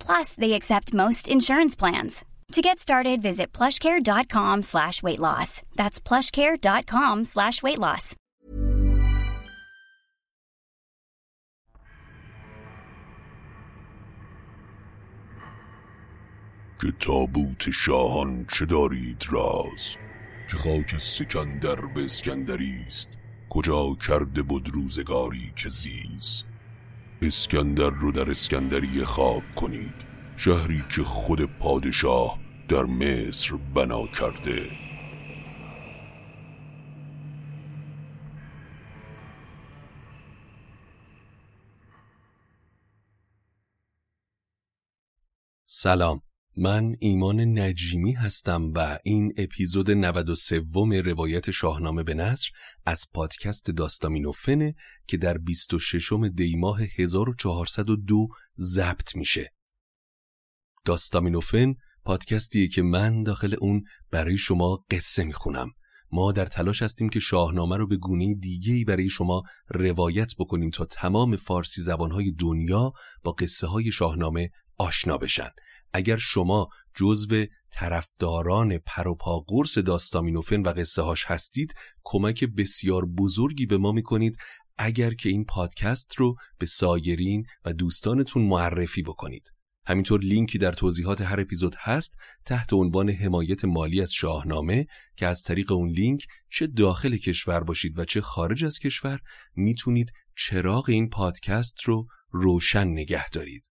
Plus, they accept most insurance plans. To get started, visit plushcare.com slash weight loss. That's plushcare.com slash weight loss. که تابوت شاهان چه دارید راز که خاک سکندر به اسکندری است کجا کرده بود روزگاری که زیز اسکندر رو در اسکندریه خاک کنید. شهری که خود پادشاه در مصر بنا کرده. سلام. من ایمان نجیمی هستم و این اپیزود 93 روایت شاهنامه به نصر از پادکست داستامینوفنه که در 26 دی ماه 1402 ضبط میشه. داستامینوفن پادکستیه که من داخل اون برای شما قصه می‌خونم. ما در تلاش هستیم که شاهنامه رو به گونه دیگه‌ای برای شما روایت بکنیم تا تمام فارسی زبانهای دنیا با قصه های شاهنامه آشنا بشن. اگر شما جزو طرفداران پروپا قرص داستامینوفن و قصه هاش هستید کمک بسیار بزرگی به ما می‌کنید اگر که این پادکست رو به سایرین و دوستانتون معرفی بکنید. همینطور لینکی در توضیحات هر اپیزود هست تحت عنوان حمایت مالی از شاهنامه که از طریق اون لینک چه داخل کشور باشید و چه خارج از کشور می‌تونید چراغ این پادکست رو روشن نگه دارید.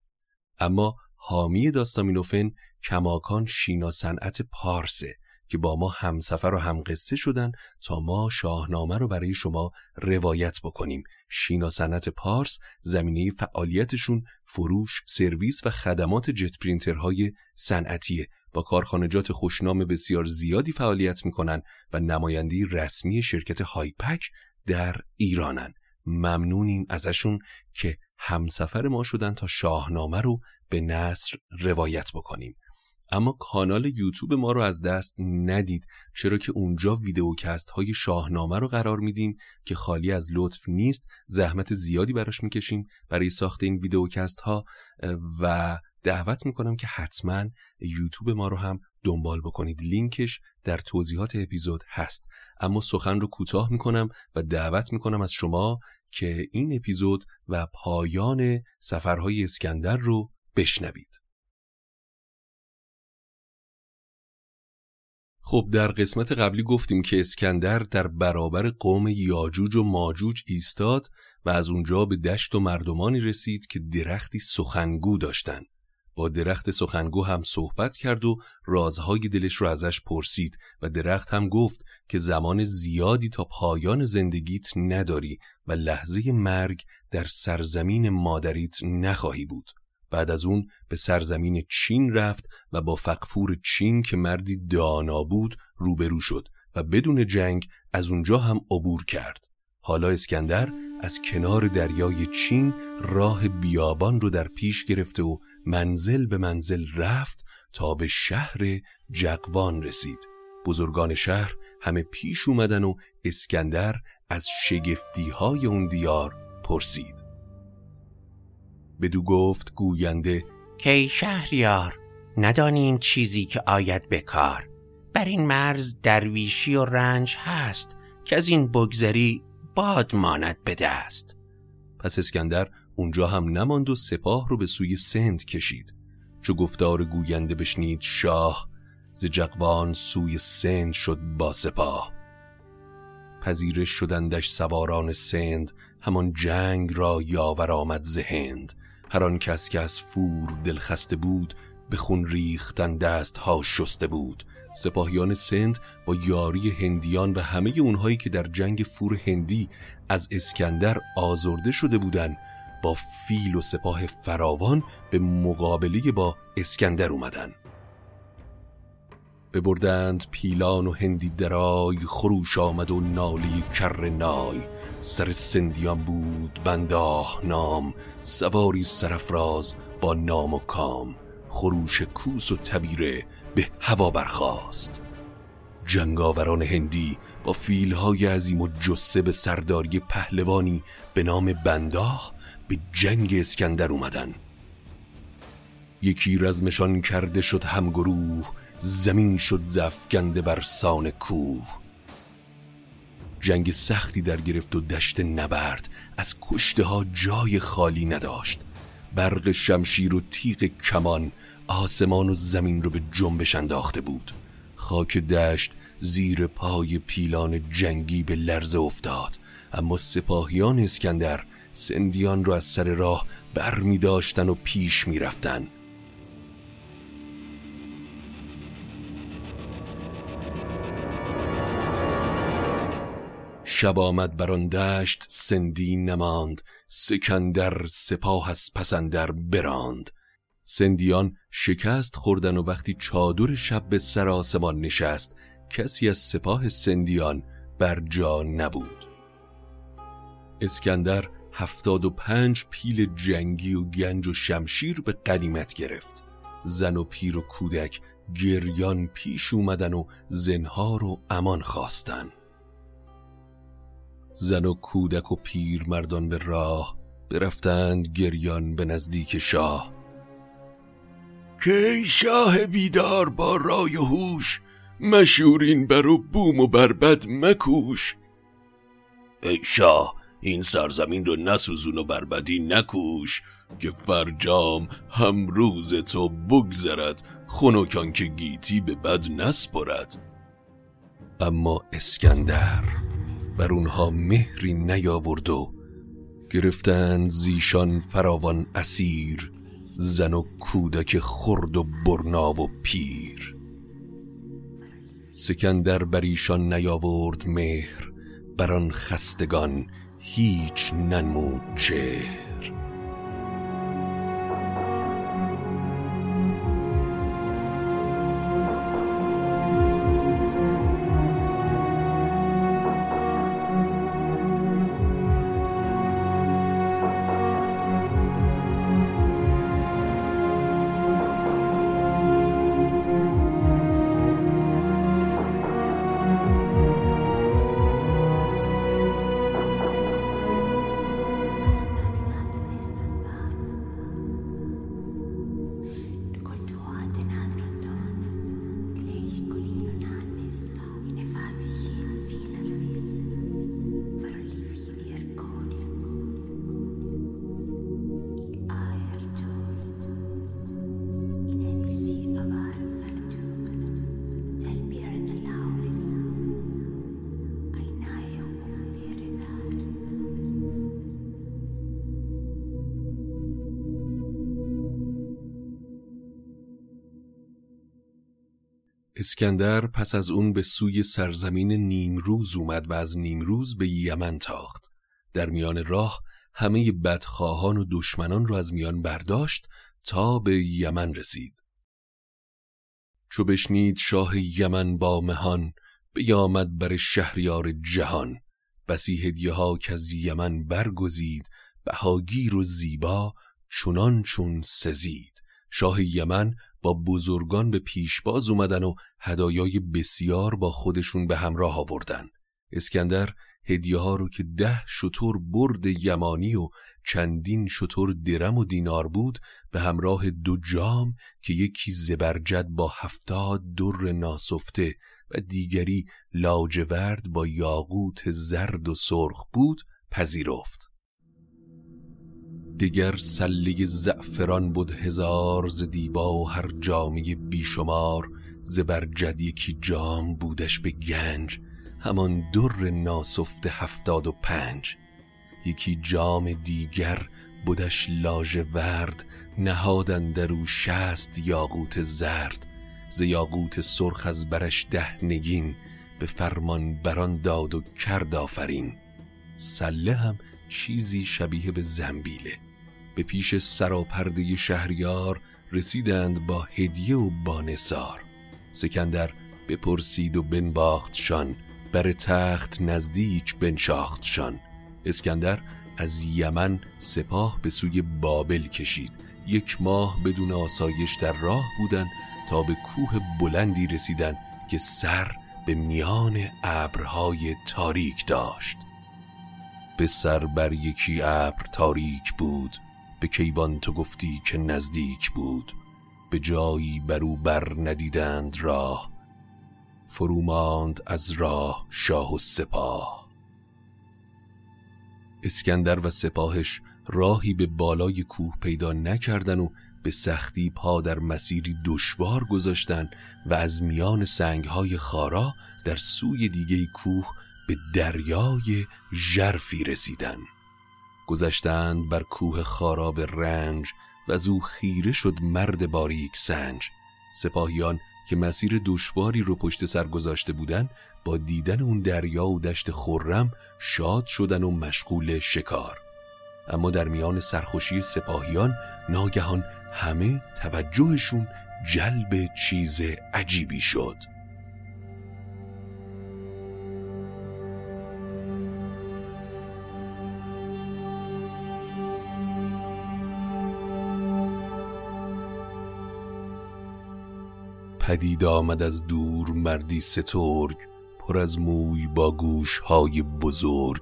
اما حامی داستامینوفن کماکان شینا صنعت پارسه که با ما همسفر و همقصه شدن تا ما شاهنامه رو برای شما روایت بکنیم. شینا صنعت پارس زمینه فعالیتشون فروش، سرویس و خدمات جت پرینترهای صنعتیه. با کارخانجات خوشنام بسیار زیادی فعالیت می‌کنن و نمایندی رسمی شرکت هایپک در ایرانن. ممنونیم ازشون که همسفر ما شدن تا شاهنامه رو به نصر روایت بکنیم. اما کانال یوتیوب ما رو از دست ندید چرا که اونجا ویدئوکست های شاهنامه رو قرار میدیم که خالی از لطف نیست زحمت زیادی براش می‌کشیم برای ساخت این ویدئوکست ها و دعوت می‌کنم که حتما یوتیوب ما رو هم دنبال بکنید. لینکش در توضیحات اپیزود هست. اما سخن رو کوتاه می‌کنم و دعوت می‌کنم از شما که این اپیزود و پایان سفرهای اسکندر رو بشنوید خب در قسمت قبلی گفتیم که اسکندر در برابر قوم یاجوج و ماجوج ایستاد و از اونجا به دشت و مردمانی رسید که درختی سخنگو داشتند. با درخت سخنگو هم صحبت کرد و رازهای دلش رو ازش پرسید و درخت هم گفت که زمان زیادی تا پایان زندگیت نداری و لحظه مرگ در سرزمین مادریت نخواهی بود. بعد از اون به سرزمین چین رفت و با فقفور چین که مردی دانا بود روبرو شد و بدون جنگ از اونجا هم عبور کرد. حالا اسکندر از کنار دریای چین راه بیابان رو در پیش گرفته و منزل به منزل رفت تا به شهر جقوان رسید. بزرگان شهر همه پیش اومدن و اسکندر از شگفتی های اون دیار پرسید بدو گفت گوینده کی شهریار ندانی چیزی که آید بکار بر این مرز درویشی و رنج هست که از این بگذری باد ماند به دست. پس اسکندر اونجا هم نماند و سپاه رو به سوی سند کشید. چو گفتار گوینده بشنید شاه ز جقوان سوی سند شد با سپاه. پذیرش شدندش سواران سند همان جنگ را یاور آمد ز هند. هر آن کس که از فور دلخسته بود به خون ریختن دست ها شسته بود. سپاهیان سند با یاری هندیان و همه اونهایی که در جنگ فور هندی از اسکندر آزرده شده بودند با فیل و سپاه فراوان به مقابله با اسکندر اومدن ببردند پیلان و هندی درای خروش آمد و نالی کر نای. سر سندیان بود بنداه نام سواری سرفراز با نام و کام. خروش کوس و تبیره به هوا برخاست. جنگاوران هندی با فیلهای عظیم و جسه به سرداری پهلوانی به نام بنداه به جنگ اسکندر اومدن. یکی رزمشان کرده شد همگروه زمین شد زفکنده بر سان کوه. جنگ سختی در گرفت و دشت نبرد. از کشته ها جای خالی نداشت. برق شمشیر و تیغ کمان آسمان و زمین رو به جنبش انداخته بود. خاک دشت زیر پای پیلان جنگی به لرزه افتاد. اما سپاهیان اسکندر سندیان را از سر راه بر می داشتن و پیش می رفتن. شب آمد بر آن دشت سندی نماند سکندر سپاه از پسندر براند. سندیان شکست خوردن و وقتی چادر شب به سر آسمان نشست کسی از سپاه سندیان بر جا نبود. اسکندر هفتاد و پنج پیل جنگی و گنج و شمشیر به قنیمت گرفت. زن و پیر و کودک گریان پیش اومدن و زنهار و امان خواستن. زن و کودک و پیر مردان به راه برفتند گریان به نزدیک شاه. که شاه بیدار با رای و هوش مشورین بر و بوم و بربد مکوش. ای شاه این سرزمین رو نسوزون و بربدی نکوش که فرجام هم روز تو بگذرد خنکان که گیتی به بد نسپرد. اما اسکندر بر اونها مهری نیاورد و گرفتند زیشان فراوان اسیر زن و کودک خرد و برنا و پیر. سکندر بر ایشان نیاورد مهر بر آن خستگان هیچ ننمود چهر. اسکندر پس از اون به سوی سرزمین نیمروز اومد و از نیمروز به یمن تاخت. در میان راه همه بدخواهان و دشمنان را از میان برداشت تا به یمن رسید. چو بشنید شاه یمن با مهان بیامد بر شهریار جهان. بسی هدیه ها که از یمن برگزید بهاگیر و زیبا چنان چون سزید. شاه یمن با بزرگان به پیشباز اومدن و هدایای بسیار با خودشون به همراه آوردن. اسکندر هدیه ها رو که ده شطور برد یمانی و چندین شطور درم و دینار بود به همراه دو جام که یکی زبرجد با هفتاد در ناسفته و دیگری لاجورد با یاقوت زرد و سرخ بود پذیرفت. دیگر سلی زعفران بود هزار ز دیبا و هر جامی بیشمار زبرجد یکی جام بودش به گنج همان در ناسفت هفتاد و پنج. یکی جام دیگر بودش لاژ ورد نهادن در او شست یاقوت زرد. ز یاقوت سرخ از برش ده نگین به فرمان بران داد و کرد آفرین. سله هم چیزی شبیه به زنبیله. به پیش سراپرده شهریار رسیدند با هدیه و با نسار سکندر بپرسید و بنباختشان بر تخت نزدیک بنشاختشان. اسکندر از یمن سپاه به سوی بابل کشید. یک ماه بدون آسایش در راه بودن تا به کوه بلندی رسیدن که سر به میان ابرهای تاریک داشت. به سر بر یکی ابر تاریک بود. به کیوان تو گفتی که نزدیک بود. به جایی برو بر ندیدند راه. فروماند از راه شاه و سپاه. اسکندر و سپاهش راهی به بالای کوه پیدا نکردن و به سختی پا در مسیری دشوار گذاشتن و از میان سنگهای خارا در سوی دیگه کوه به دریای ژرفی رسیدن. گذشتند بر کوه خاراب رنج و از او خیره شد مرد باریک سنج. سپاهیان که مسیر دشواری رو پشت سر گذاشته بودن با دیدن اون دریا و دشت خرم شاد شدن و مشغول شکار. اما در میان سرخوشی سپاهیان ناگهان همه توجهشون جلب چیز عجیبی شد. پدید آمد از دور مردی سترگ پر از موی با گوش های بزرگ.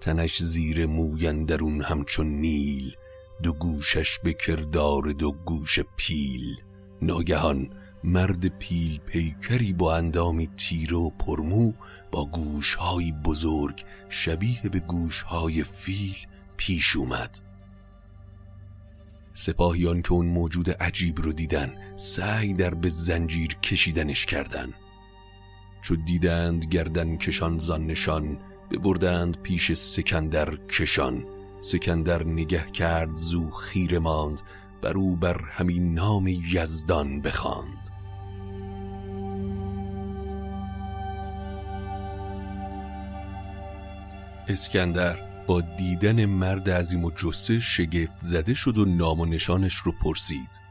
تنش زیر موی درون همچون نیل دو گوشش به کردار دو گوش پیل. ناگهان مرد پیل پیکری با اندامی تیره و پرمو با گوشهایی بزرگ شبیه به گوشهای فیل پیش اومد. سپاهیان که اون موجود عجیب رو دیدن سعی در به زنجیر کشیدنش کردن. چو دیدند گردن کشان زان نشان ببردند پیش سکندر کشان. سکندر نگه کرد زو خیره ماند بر او بر همین نام یزدان بخواند. اسکندر با دیدن مرد عظیم و جسه شگفت زده شد و نام و نشانش رو پرسید.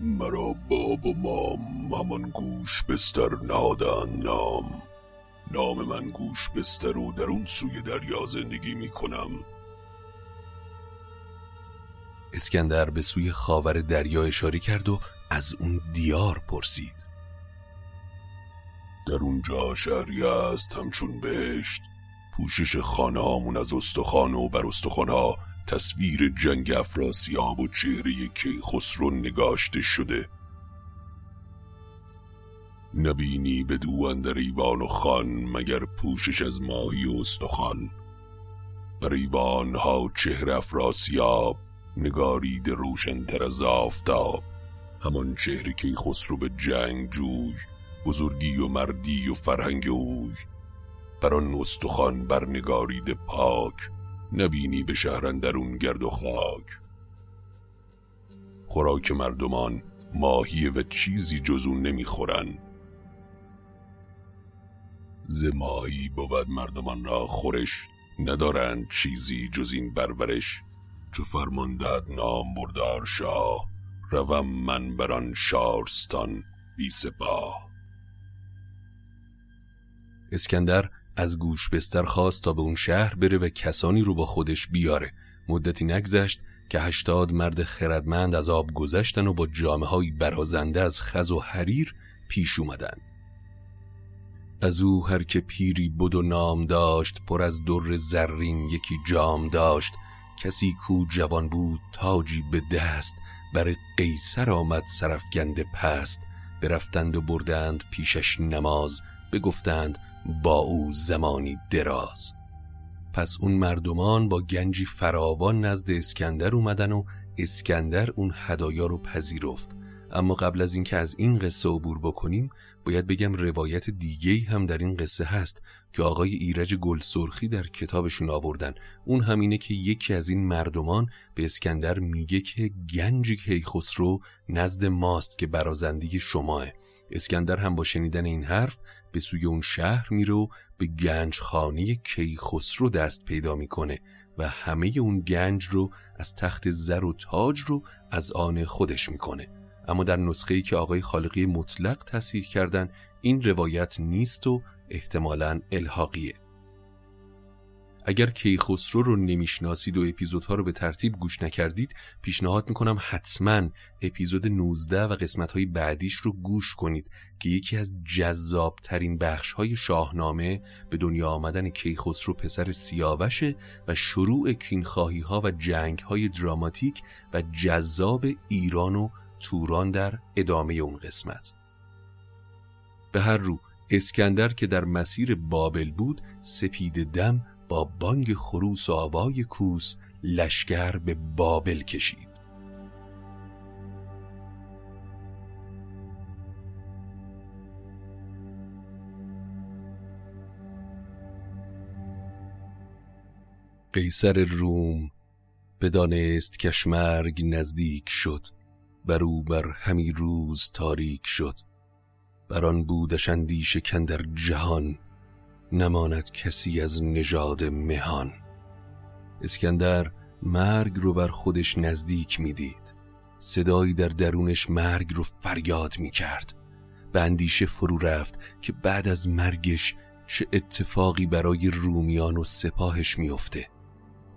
مرا باب و مام همان گوش بستر نادن نام. نام من گوش بستر و در اون سوی دریا زندگی می کنم. اسکندر به سوی خاور دریا اشاره کرد و از اون دیار پرسید. در اونجا شهری است همچون بهشت. پوشش خانه از استخوان و بر استخوانها تصویر جنگ افراسیاب و چهره کیخسرو نگاشته شده. نبینی به دو اندر ایوان و خان مگر پوشش از ماهی و استخوان. بر ایوان ها چهره افراسیاب نگارید روشنتر از آفتاب. همان چهره که خسرو به جنگ جوی بزرگی و مردی و فرهنگ اوی. بر آن استخوان برنگارید پاک نبینی به شهرندرون گرد و خاک. خوراک مردمان ماهی و چیزی جزون نمی‌خورن ز ماهی بود مردمان را خورش ندارند چیزی جز این برورش چو فرماندد نام بردار شاه روم من بران شارستان بی سپاه. اسکندر از گوش بستر خواست تا به اون شهر بره و کسانی رو با خودش بیاره. مدتی نگذشت که هشتاد مرد خردمند از آب گذشتن و با جامعه های برازنده از خز و حریر پیش اومدن. از او هر که پیری بود و نام داشت پر از در زرین یکی جام داشت. کسی کو جوان بود تاجی به دست. بر قیصر آمد سرفگند پست. برفتند و بردند پیشش نماز. بگفتند با او زمانی دراز. پس اون مردمان با گنجی فراوان نزد اسکندر اومدن و اسکندر اون هدایا رو پذیرفت. اما قبل از اینکه از این قصه عبور بکنیم باید بگم روایت دیگه هم در این قصه هست که آقای ایرج گلسرخی در کتابشون آوردن. اون همینه که یکی از این مردمان به اسکندر میگه که گنج کیخسرو نزد ماست که برازندگی شماه اسکندر هم با شنیدن این حرف به سوی اون شهر میره و به گنج خانه کیخسرو دست پیدا می‌کنه و همه اون گنج رو از تخت زر و تاج رو از آن خودش می‌کنه. اما در نسخه ای که آقای خالقی مطلق تصحیح کردن این روایت نیست و احتمالا الحاقیه. اگر کیخسرو رو نمی‌شناسید و اپیزودها رو به ترتیب گوش نکردید پیشنهاد می‌کنم حتما اپیزود 19 و قسمت های بعدیش رو گوش کنید که یکی از جذاب ترین بخش های شاهنامه به دنیا آمدن کیخسرو پسر سیاوشه و شروع کینخواهی ها و جنگ های دراماتیک و جذاب ایران و توران در ادامه اون قسمت. به هر رو اسکندر که در مسیر بابل بود سپید دم با بانگ خروس و آوای کوس لشکر به بابل کشید. قیصر روم بدانست کشمرگ نزدیک شد بر او بر همی روز تاریک شد. بر آن بودش اندیشه در جهان نماند کسی از نژاد مهان. اسکندر مرگ رو بر خودش نزدیک می‌دید. صدایی در درونش مرگ رو فریاد می‌کرد. به اندیشه فرو رفت که بعد از مرگش چه اتفاقی برای رومیان و سپاهش میافته.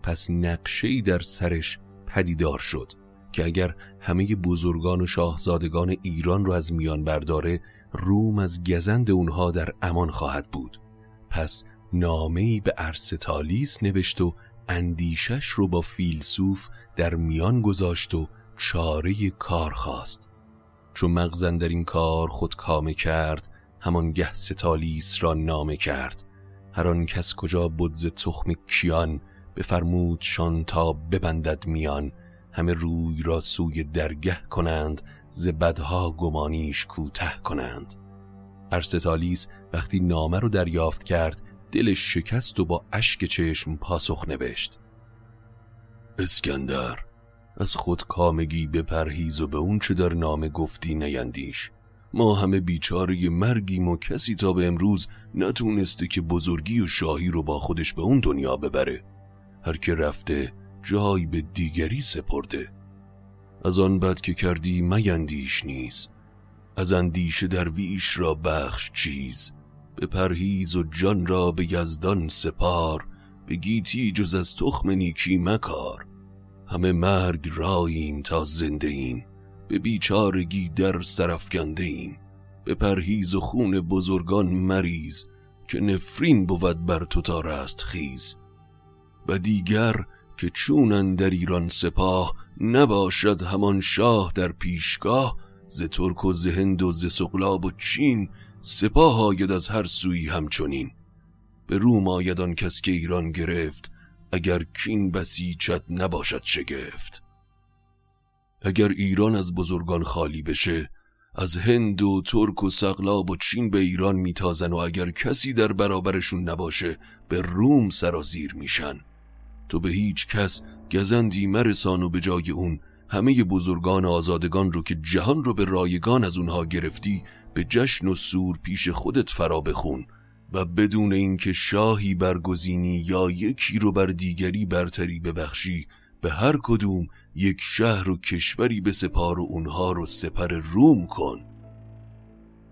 پس نقشه‌ای در سرش پدیدار شد که اگر همه بزرگان و شاهزادگان ایران رو از میان برداره روم از گزند اونها در امان خواهد بود. پس نامه‌ای به ارستالیس نوشت و اندیشش رو با فیلسوف در میان گذاشت و چاره کار خواست. چون مغزن در این کار خود کامه کرد همان گه ستالیس را نامه کرد. هر آن کس کجا بدز تخم کیان بفرمودشان تا ببندد میان. همه روی را سوی درگه کنند ز بدها گمانیش کوته کنند. ارستالیس وقتی نامه رو دریافت کرد دلش شکست و با اشک چشم پاسخ نوشت. اسکندر از خود کامگی به پرهیز و به اون چه در نامه گفتی نیندیش. ما همه بیچاره مرگیم و کسی تا به امروز نتونسته که بزرگی و شاهی رو با خودش به اون دنیا ببره. هر که رفته جای به دیگری سپرده. از آن بد که کردی میندیش نیست. از اندیشه درویش را بخش چیز. به پرهیز و جان را به یزدان سپار به گیتی جز از تخم نیکی مکار. همه مرگ راییم تا زنده ایم به بیچارگی در سرفگنده ایم. به پرهیز و خون بزرگان مریز که نفرین بود بر تو تا رست خیز. و دیگر که چونن در ایران سپاه نباشد همان شاه در پیشگاه ز ترک و ز هند و ز سقلاب و چین سپاه آید از هر سوی همچنین. به روم آید آن کس که ایران گرفت اگر کین بسیچت نباشد شگفت. اگر ایران از بزرگان خالی بشه از هند و ترک و سقلاب و چین به ایران میتازن و اگر کسی در برابرشون نباشه به روم سرازیر میشن. تو به هیچ کس گزندی مرسان و به جای اون همه بزرگان آزادگان رو که جهان رو به رایگان از اونها گرفتی به جشن و سور پیش خودت فرا بخون و بدون اینکه شاهی برگزینی یا یکی رو بر دیگری برتری ببخشی به هر کدوم یک شهر و کشوری به سپار و اونها رو سپر روم کن.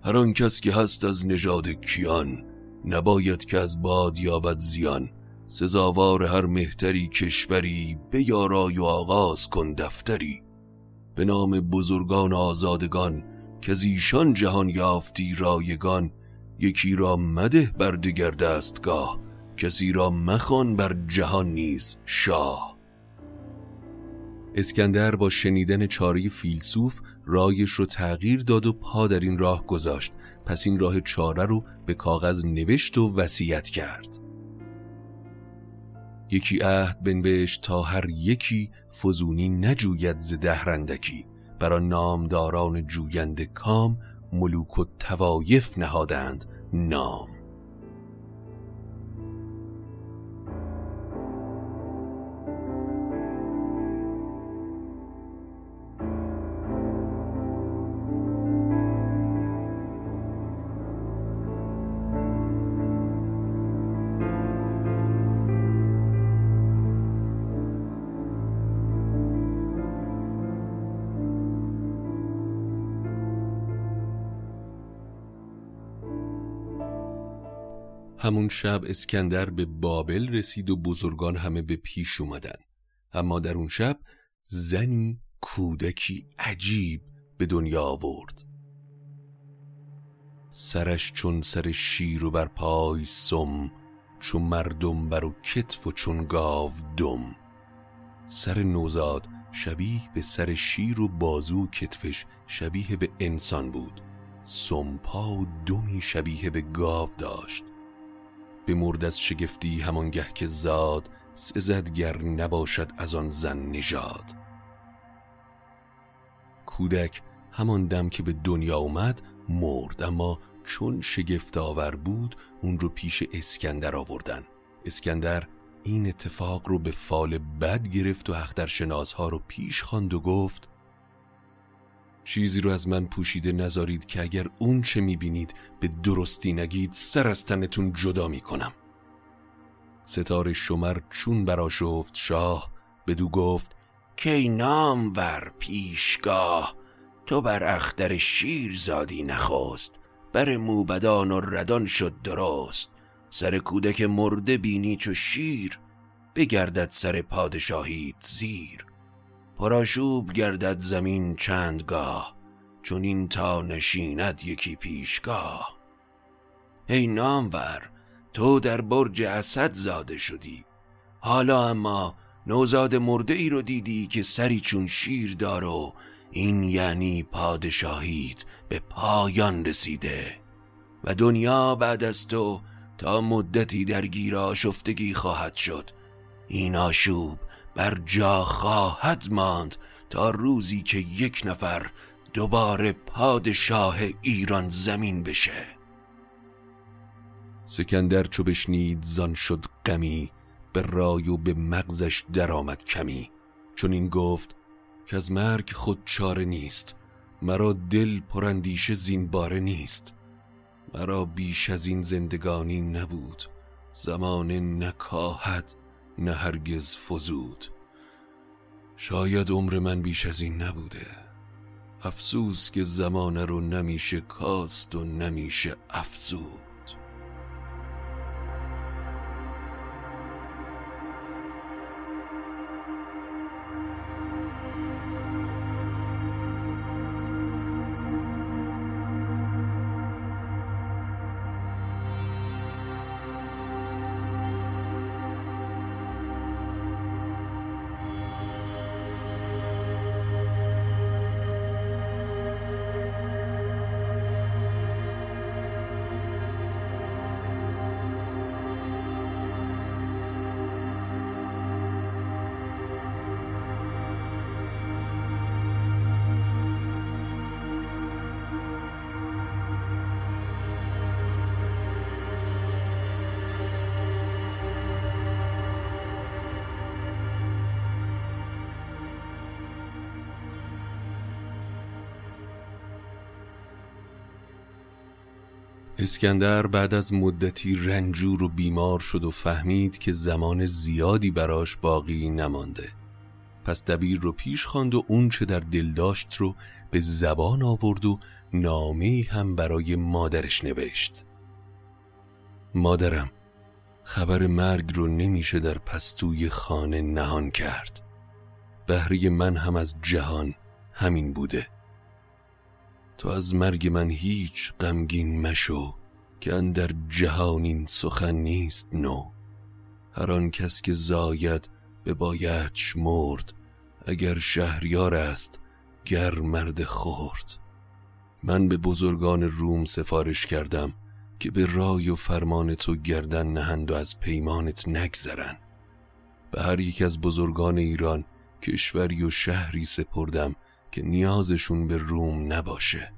هر آن کس که هست از نژاد کیان نباید که از باد یابد زیان. سزاوار هر مهتری کشوری بیارای و آغاز کن دفتری. به نام بزرگان آزادگان که ایشان جهان یافتی رایگان یکی را مده بر دیگر دستگاه کسی را مخوان بر جهان نیز شاه. اسکندر با شنیدن چاره فیلسوف رایش رو تغییر داد و پا در این راه گذاشت. پس این راه چاره رو به کاغذ نوشت و وصیت کرد. یکی عهد بنوشت تا هر یکی فزونی نجوید ز دهرندکی. برا نامداران جویند کام ملوک و توایف نهادند نام. همون شب اسکندر به بابل رسید و بزرگان همه به پیش اومدن. اما در اون شب زنی کودکی عجیب به دنیا آورد. سرش چون سر شیر و بر پای سم چون مردم بر و کتف و چون گاو دم. سر نوزاد شبیه به سر شیر و بازو کتفش شبیه به انسان بود. سمپا و دمی شبیه به گاو داشت. مرد از شگفتی همانگه که زاد سزدگر نباشد از آن زن نژاد. کودک همان دم که به دنیا اومد مرد اما چون شگفت آور بود اون رو پیش اسکندر آوردن. اسکندر این اتفاق رو به فال بد گرفت و اخترشناسها رو پیش خواند و گفت چیزی رو از من پوشیده نذارید که اگر اون چه می‌بینید به درستی نگید سر از تنتون جدا می‌کنم. ستاره شمر چون برا شفت شاه بدو گفت کی نام ور پیشگاه؟ تو بر اختر شیر زادی نخواست بر موبدان و ردان شد درست. سر کودک مرده بینی چو شیر بگردد سر پادشاهیت زیر. پراشوب گردد زمین چندگاه چون این تا نشیند یکی پیشگاه. ای نامور تو در برج اسد زاده شدی. حالا اما نوزاد مرده ای رو دیدی که سری چون شیر دار و این یعنی پادشاهیت به پایان رسیده. و دنیا بعد از تو تا مدتی در گیر شفتگی خواهد شد. این آشوب بر جا خواهد ماند تا روزی که یک نفر دوباره پادشاه ایران زمین بشه. سکندر چو بشنید زان شد غمی به رای و به مغزش درآمد کمی. چون این گفت که از مرگ خود چاره نیست مرا دل پرندیشه زین باره نیست. مرا بیش از این زندگانی نبود زمان نکاهد نه هرگز فزود. شاید عمر من بیش از این نبوده. افسوس که زمانه رو نمیشه کاست و نمیشه افزود. اسکندر بعد از مدتی رنجور و بیمار شد و فهمید که زمان زیادی براش باقی نمانده. پس دبیر رو پیش خواند و اون چه در دل داشت رو به زبان آورد و نامه هم برای مادرش نوشت. مادرم خبر مرگ رو نمیشه در پستوی خانه نهان کرد. بهری من هم از جهان همین بوده. تو از مرگ من هیچ غمگین مشو که اندر جهانین سخن نیست نو. هر آن کس که زاید به بایدش مرد اگر شهریار است گر مرد خورد من به بزرگان روم سفارش کردم که به رای و فرمان تو گردن نهند و از پیمانت نگذرن. به هر یک از بزرگان ایران کشوری و شهری سپردم که نیازشون به روم نباشه.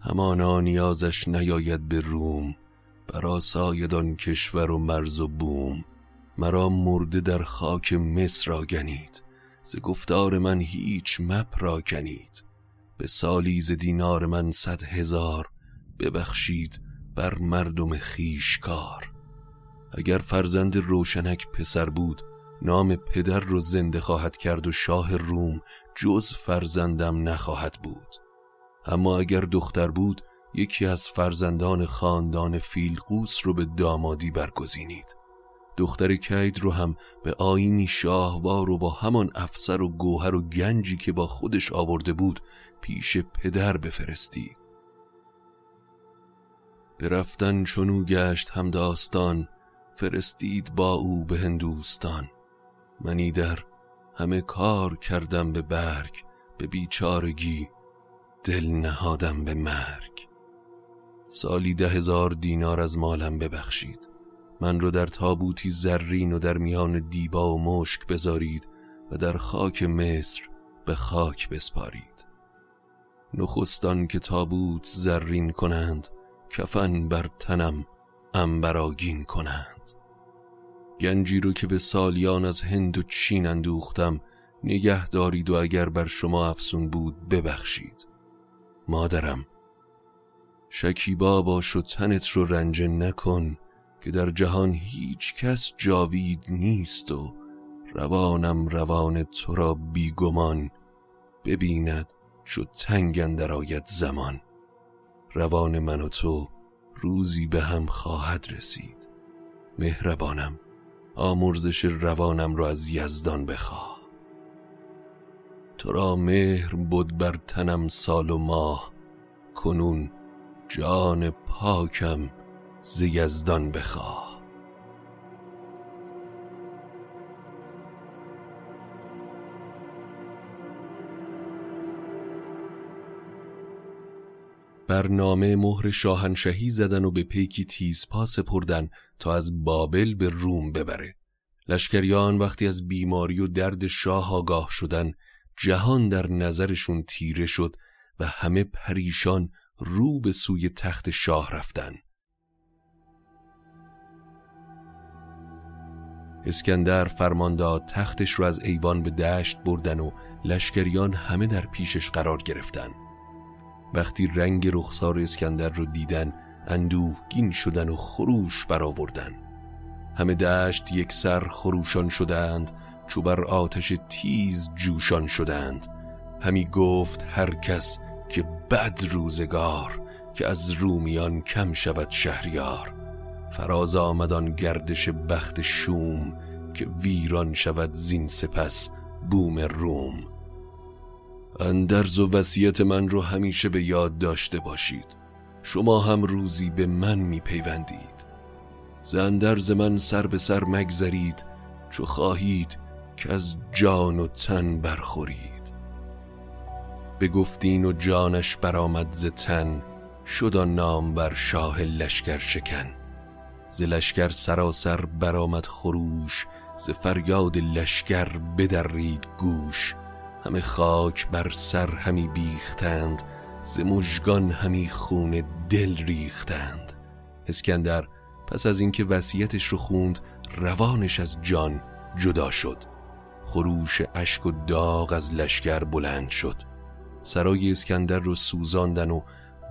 همانا نیازش نیاید به روم برا سایدان کشور و مرز و بوم. مرا مرده در خاک مصر آگنید. ز گفتار من هیچ مپ کنید. به سالی ز دینار من صد هزار. ببخشید بر مردم خیشکار. اگر فرزند روشنک پسر بود نام پدر رو زنده خواهد کرد و شاه روم جز فرزندم نخواهد بود. اما اگر دختر بود یکی از فرزندان خاندان فیلقوس رو به دامادی برگزینید. دختر کید رو هم به آینی شاهوار و با همان افسر و گوهر و گنجی که با خودش آورده بود پیش پدر بفرستید. برفتن چونو گشت هم داستان فرستید با او به هندوستان. منی در همه کار کردم به برگ به بیچارگی دل نهادم به مرگ. سالی ده هزار دینار از مالم ببخشید. من رو در تابوتی زرین و در میان دیبا و مشک بذارید و در خاک مصر به خاک بسپارید. نخستان که تابوت زرین کنند کفن بر تنم انبراگین کنند. گنجی رو که به سالیان از هند و چین اندوختم نگه دارید و اگر بر شما افسون بود ببخشید. مادرم شکیبا باش و تنت رو رنجه نکن که در جهان هیچ کس جاوید نیست و روانم روان تو را بیگمان. ببیند چو تنگ آید زمان. روان من و تو روزی به هم خواهد رسید. مهربانم. آمرزش روانم را از یزدان بخواه. تو را مهر بود بر تنم سال و ماه کنون جان پاکم ز یزدان بخواه. برنامه مهر شاهنشهی زدن و به پیکی تیزپا سپردن تا از بابل به روم ببره. لشکریان وقتی از بیماری و درد شاه آگاه شدن جهان در نظرشون تیره شد و همه پریشان رو به سوی تخت شاه رفتن. اسکندر فرمان داد تختش رو از ایوان به دشت بردن و لشکریان همه در پیشش قرار گرفتن. وقتی رنگ رخسار اسکندر رو دیدن اندوهگین شدن و خروش برآوردن. همه دشت یک سر خروشان شدند چو بر آتش تیز جوشان شدند. همی گفت هر کس که بد روزگار که از رومیان کم شود شهریار. فراز آمدان گردش بخت شوم که ویران شود زین سپس بوم روم. اندرز و وصیت من رو همیشه به یاد داشته باشید. شما هم روزی به من میپیوندید. زندرز من سر به سر مگذرید چو خواهید که از جان و تن برخورید. بگفتین و جانش برآمد ز تن شد نام بر شاه لشکر شکن. ز لشکر سراسر برآمد خروش ز فریاد لشکر بدرید گوش. همه خاک بر سر همی بیختند ز مژگان همی خون دل ریختند. اسکندر پس از اینکه وصیتش رو خوند روانش از جان جدا شد. خروش اشک و داغ از لشکر بلند شد. سرای اسکندر رو سوزاندن و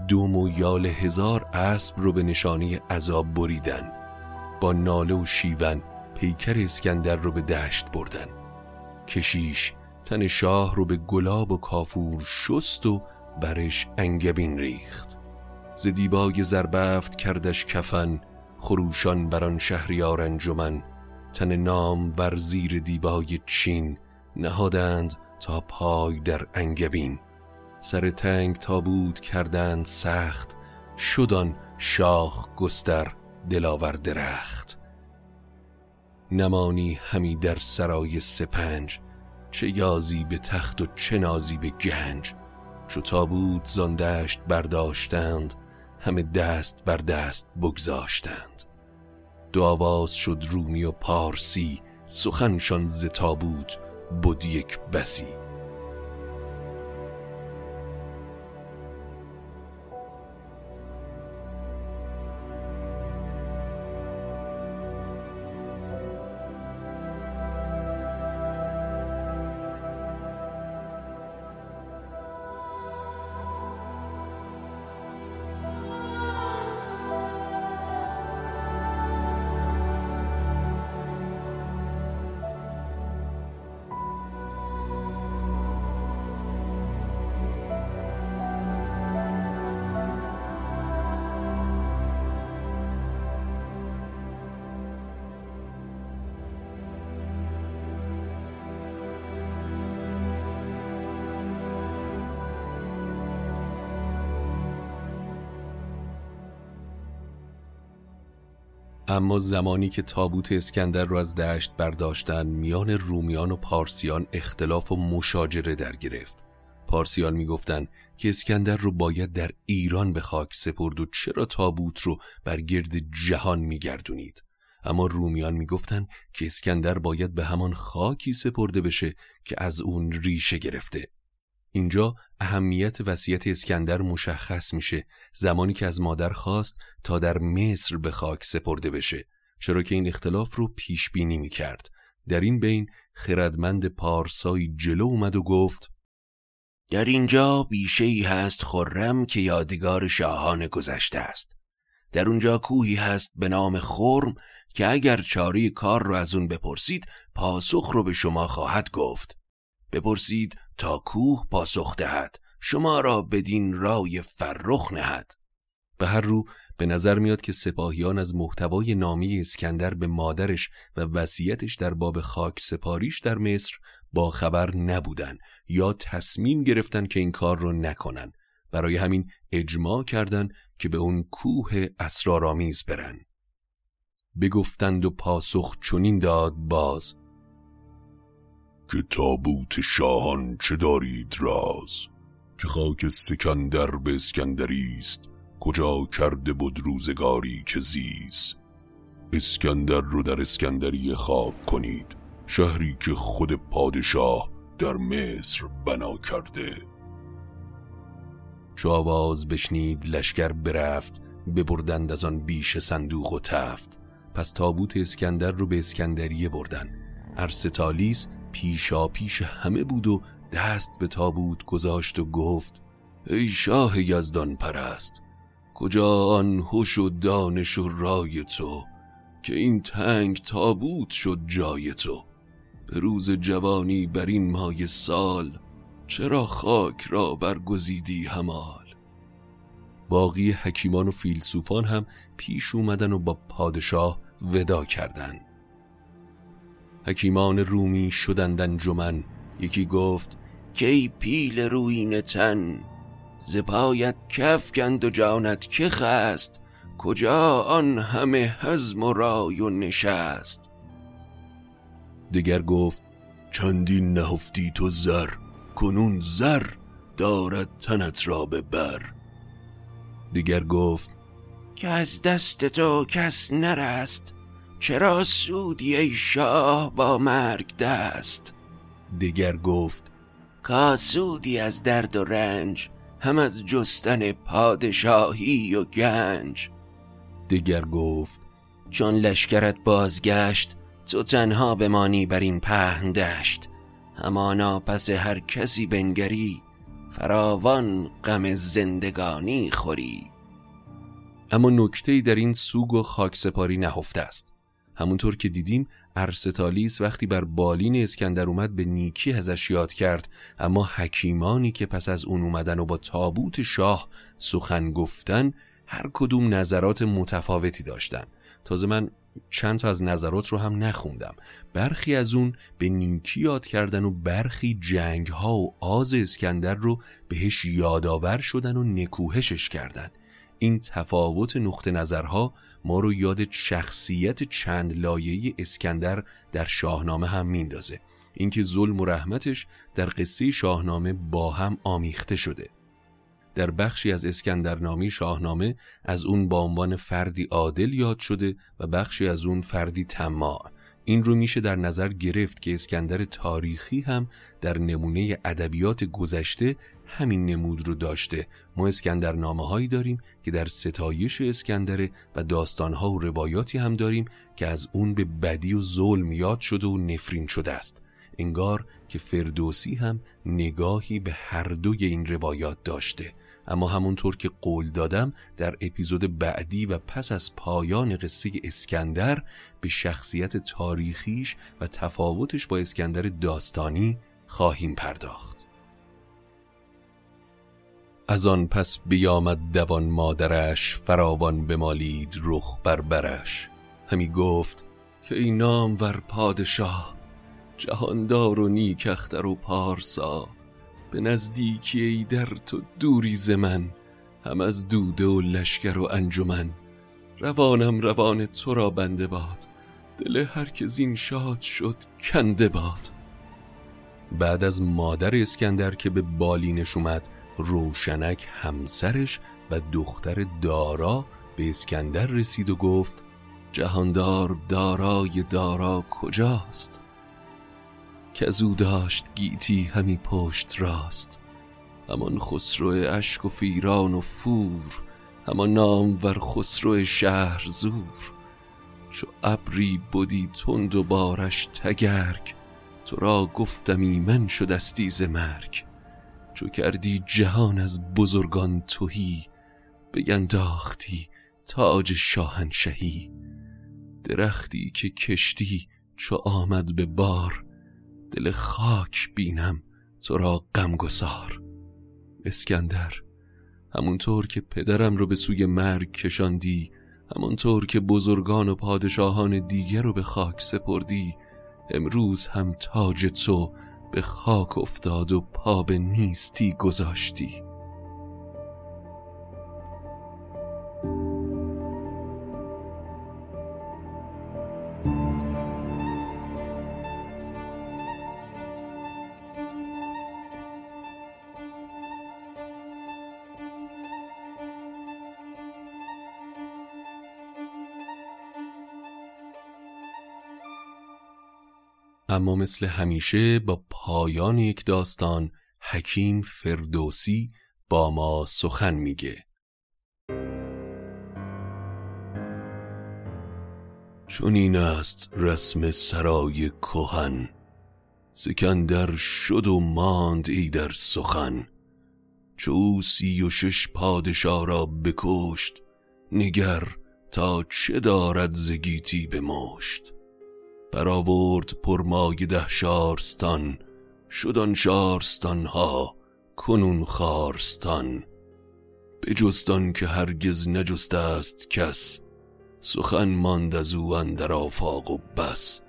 دوم و هزار اسب رو به نشانی عذاب بریدن. با ناله و شیون پیکر اسکندر رو به دشت بردن. کشیش تن شاه رو به گلاب و کافور شست و برش انگبین ریخت. ز دیبای زربفت کردش کفن خروشان بران شهریار انجمن. تن نام بر زیر دیبای چین نهادند تا پای در انگبین. سر تنگ تابود کردند سخت شدان شاخ گستر دلاور درخت. نمانی همی در سرای سپنج چه یازی به تخت و چه نازی به گنج. چو تابوت زاندشت برداشتند همه دست بر دست بگذاشتند. دو آواز شد رومی و پارسی سخنشان ز تابوت بود یک بسی. اما زمانی که تابوت اسکندر را از دشت برداشتن میان رومیان و پارسیان اختلاف و مشاجره در گرفت. پارسیان می‌گفتند که اسکندر رو باید در ایران به خاک سپرد و چرا تابوت رو بر گرد جهان میگردونید؟ اما رومیان می‌گفتند که اسکندر باید به همان خاکی سپرده بشه که از اون ریشه گرفته. اینجا اهمیت وصیت اسکندر مشخص میشه زمانی که از مادر خواست تا در مصر به خاک سپرده بشه. چرا که این اختلاف رو پیش بینی می‌کرد. در این بین خردمند پارسایی جلو اومد و گفت در اینجا بیشه ای هست خرم که یادگار شاهان گذشته است. در اونجا کوهی هست به نام خرم که اگر چاری کار رو از اون بپرسید پاسخ رو به شما خواهد گفت. بپرسید تا کوه پاسخ دهد. شما را بدین رای فرخ نهد. به هر رو به نظر میاد که سپاهیان از محتوای نامی اسکندر به مادرش و وصیتش در باب خاک سپاریش در مصر با خبر نبودن یا تصمیم گرفتن که این کار رو نکنن برای همین اجماع کردند که به اون کوه اسرارآمیز برن بگفتند و پاسخ چنین داد باز. که تابوت شاهان چه دارید راز؟ که خاک سکندر به اسکندری است کجا کرده بود روزگاری که زیز اسکندر رو در اسکندری خاک کنید شهری که خود پادشاه در مصر بنا کرده. چو آواز بشنید لشکر برفت ببردند از آن بیش صندوق و تفت. پس تابوت اسکندر رو به اسکندریه بردن. ارستالیس پیشا پیش همه بود و دست به تابوت گذاشت و گفت ای شاه یزدان پرست کجا آن هوش و دانش و رای تو که این تنگ تابوت شد جای تو؟ به روز جوانی بر این مای سال چرا خاک را برگزیدی همال؟ باقی حکیمان و فیلسوفان هم پیش اومدن و با پادشاه ودا کردند. حکیمان رومی شدند انجمن یکی گفت کی پیل روین تن ز پایت کف گند و جانت که خست؟ کجا آن همه حزم و رای و نشست؟ دیگر گفت چندین نهفتی تو زر کنون زر دارد تنت را به بر. دیگر گفت که از دست تو کس نرست؟ چرا سودی ای شاه با مرگ دست؟ دیگر گفت کا سودی از درد و رنج هم از جستن پادشاهی و گنج. دیگر گفت چون لشکرت بازگشت تو تنها بمانی بر این پهن دشت. همانا پس هر کسی بنگری فراوان غم زندگانی خوری. اما نکته در این سوگ و خاکسپاری نهفته است. همونطور که دیدیم ارستالیس وقتی بر بالین اسکندر اومد به نیکی ازش یاد کرد. اما حکیمانی که پس از اون اومدن و با تابوت شاه سخن گفتن هر کدوم نظرات متفاوتی داشتن. تازه من چند تا از نظرات رو هم نخوندم. برخی از اون به نیکی یاد کردن و برخی جنگ ها و آز اسکندر رو بهش یادآور شدن و نکوهشش کردن. این تفاوت نقطه نظرها ما رو یاد شخصیت چند لایه‌ای اسکندر در شاهنامه هم میندازه اینکه ظلم و رحمتش در قصه شاهنامه با هم آمیخته شده. در بخشی از اسکندرنامی شاهنامه از اون با عنوان فردی عادل یاد شده و بخشی از اون فردی طماع. این رو میشه در نظر گرفت که اسکندر تاریخی هم در نمونه ادبیات گذشته همین نمود رو داشته. ما اسکندر نامه هایی داریم که در ستایش اسکندره و داستانها و روایاتی هم داریم که از اون به بدی و ظلم یاد شده و نفرین شده است. انگار که فردوسی هم نگاهی به هر دوی این روایات داشته. اما همونطور که قول دادم در اپیزود بعدی و پس از پایان قصه اسکندر به شخصیت تاریخیش و تفاوتش با اسکندر داستانی خواهیم پرداخت. از آن پس بیامد دوان مادرش فراوان بمالید رخ بر برش. همی گفت که این نام ور پادشاه جهاندار و نیک اختر و پارسا به نزدیکی ای در تو دوری ز من هم از دوده و لشکر و انجمن. روانم روان تو را بنده باد دل هر که زین شاد شد کنده باد. بعد از مادر اسکندر که به بالینش اومد روشنک همسرش و دختر دارا به اسکندر رسید و گفت جهاندار دارای دارا کجاست؟ که داشت گیتی همی پشت راست همان خسرو اشک و فیران و فور همان نام ور خسرو شهر زور. چو ابری بودی تند و بارش تگرگ تو را گفتم ایمن شدستی ز مرگ. چو کردی جهان از بزرگان توهی بگنداختی تاج شاهنشهی. درختی که کشتی چو آمد به بار دل خاک بینم تو را غمگسار. اسکندر همونطور که پدرم رو به سوی مرگ کشاندی همونطور که بزرگان و پادشاهان دیگر رو به خاک سپردی امروز هم تاج تو به خاک افتاد و پا به نیستی گذاشتی. مثل همیشه با پایان یک داستان حکیم فردوسی با ما سخن میگه. چون این است رسم سرای کهن سکندر شد و ماند ای در سخن. چو سی و شش پادشاه را بکشت نگر تا چه دارد زگیتی به مشت برآورد پرمای ده شارستان شدن شارستان ها کنون خارستان. بجستان که هرگز نجست است کس سخن ماند از او اندر آفاق و بس.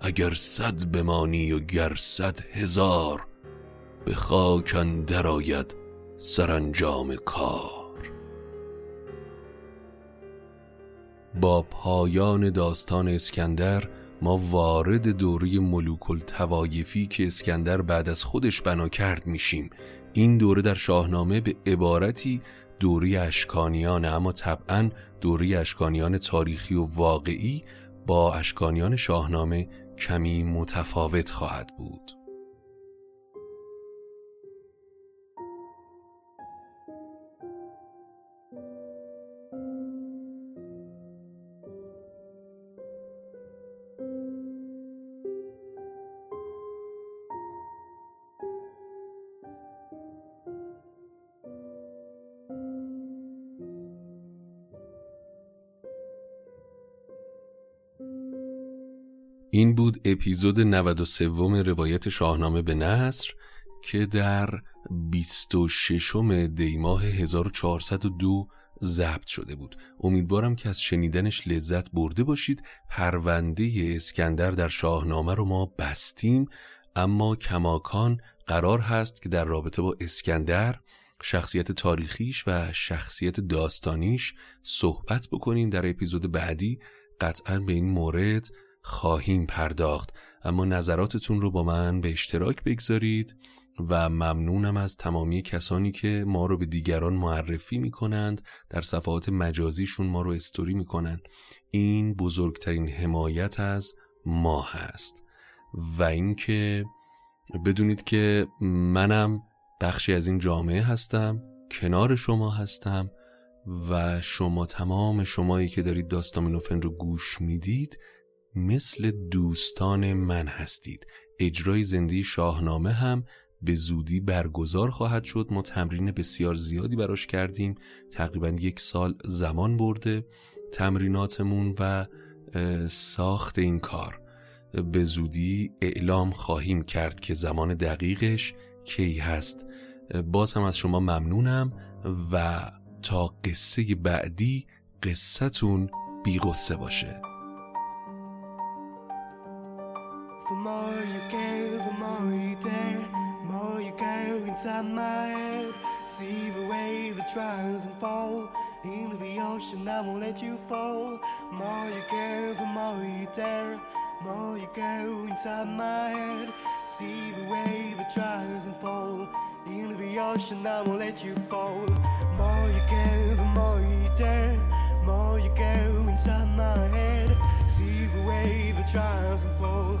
اگر صد بمانی و گر صد هزار به خاک اندر آید سرانجام کار. با پایان داستان اسکندر ما وارد دوره ملوک التوایفی که اسکندر بعد از خودش بنا کرد میشیم. این دوره در شاهنامه به عبارتی دوره اشکانیان اما طبعا دوره اشکانیان تاریخی و واقعی با اشکانیان شاهنامه کمی متفاوت خواهد بود. این بود اپیزود 93 روایت شاهنامه به نصر که در 26 دیماه 1402 ضبط شده بود. امیدوارم که از شنیدنش لذت برده باشید. پرونده اسکندر در شاهنامه رو ما بستیم اما کماکان قرار هست که در رابطه با اسکندر شخصیت تاریخیش و شخصیت داستانیش صحبت بکنیم. در اپیزود بعدی قطعا به این مورد خواهیم پرداخت. اما نظراتتون رو با من به اشتراک بگذارید و ممنونم از تمامی کسانی که ما رو به دیگران معرفی می کنند در صفحات مجازیشون ما رو استوری می کنند این بزرگترین حمایت از ما هست. و اینکه بدونید که منم بخشی از این جامعه هستم کنار شما هستم و شما تمام شمایی که دارید داستامینوفن رو گوش می‌دید مثل دوستان من هستید. اجرای زنده شاهنامه هم به زودی برگزار خواهد شد. ما تمرین بسیار زیادی براش کردیم. تقریبا یک سال زمان برده تمریناتمون و ساخت این کار. به زودی اعلام خواهیم کرد که زمان دقیقش کی هست. باز هم از شما ممنونم و تا قصه بعدی قصتون The more you care, the more you dare. The more you go inside my head. See the way that tries and fall into the ocean. I won't let you fall. The more you care, the more you dare. The more you go inside my head. See the way that tries and fall into the ocean. I won't let you fall. The more you care, the more you dare. The more you go inside my head. See the way that tries and fall.